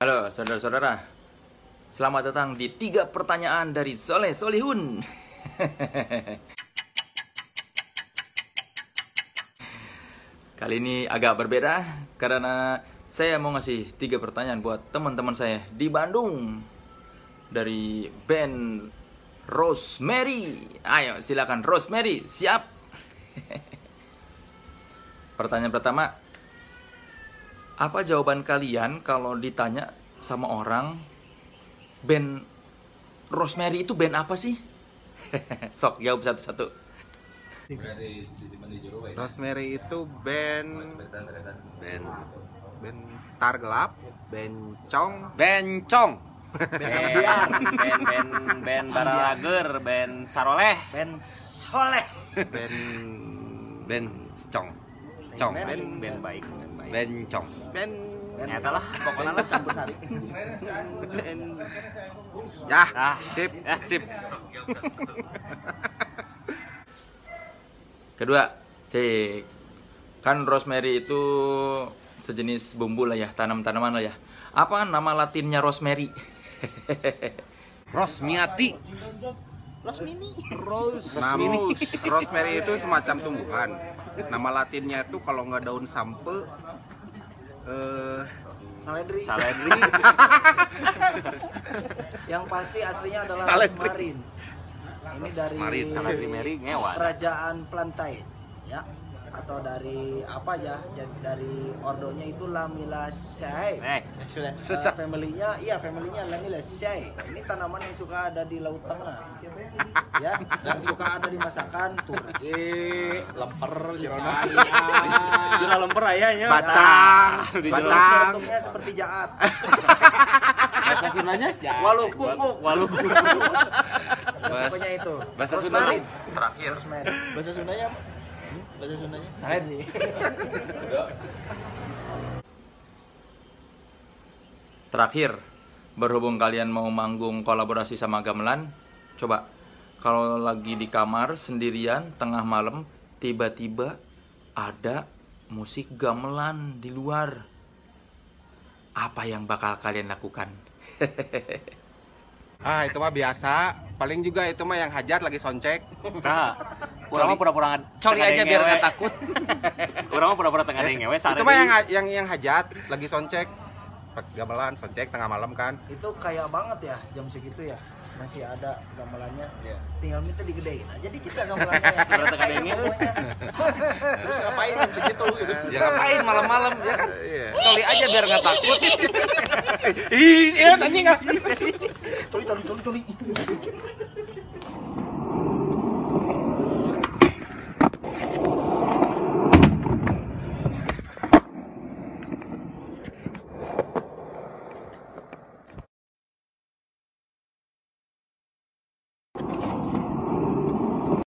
Saudara-saudara, selamat datang di tiga pertanyaan dari Soleh Solihun. Kali ini agak berbeda karena saya mau ngasih tiga pertanyaan buat teman-teman saya di Bandung dari band Rosemary. Ayo silakan Rosemary, siap? Pertanyaan pertama, apa jawaban kalian kalau ditanya sama orang band Rosemary itu band apa sih? Sok jawab satu-satu. Rosemary itu band Ben band. Tar gelap, band cong, Bencong Ben Biar Ben Ben Ben Baralager Ben Saroleh. Ben Soleh. band Ben Cong Cong Ben- Ben Ben baik. Ben baik Bencong band Nyata lah pokoknya lah campur sari ya Ah sip Ya sip Kedua, cek. Kan rosemary itu sejenis bumbu lah ya, tanam-tanaman lah ya. Apa nama latinnya rosemary? Rosmiati Rosmini. Rose Nama rosemary itu semacam tumbuhan. Nama latinnya itu kalau nggak daun sampe eh Saledri. Saledri Yang pasti aslinya adalah Saledri. Rosmarin. Ini dari Saledri Mary ngewan kerajaan Plantain, ya. Atau dari apa ya? Jadi dari ordonya itu Lamilaceae. Eh Uh, family-nya, iya family-nya Lamilaceae. Ini tanaman yang suka ada di Laut Tengah. ya, yang suka ada di masakan Turki, lemper, Jerona, Jura lemper ayahnya bacang, bacang, bentuknya seperti jahat. Bahasa Sundanya Walu kukuk. Walu Pokoknya itu. Bahasa. Sundanya Terakhir. Bahasa Sundanya apa? Bahasa Sundanya? Saledri. Terakhir, berhubung kalian mau manggung kolaborasi sama gamelan, coba kalau lagi di kamar sendirian tengah malam tiba-tiba ada musik gamelan di luar. Apa yang bakal kalian lakukan? ah itu mah biasa. Paling juga itu mah yang hajat lagi soncek. Nah, Kurang mah pura-pura Coli aja biar nggak takut. Kurang mah pura-pura tengah ada yang ngewe Itu mah yang yang yang hajat lagi soncek. Gamelan soncek tengah malam kan. itu kayak banget ya jam segitu ya masih ada gamelannya Iya. tinggal minta digedein aja di kita gamelannya ya. Berarti gedenya. pokoknya. terus ngapain jam segitu gitu Ya ngapain malam-malam ya kan? Iya. Coli aja biar nggak takut. Ih, iya anjing ah. tuli tuli tuli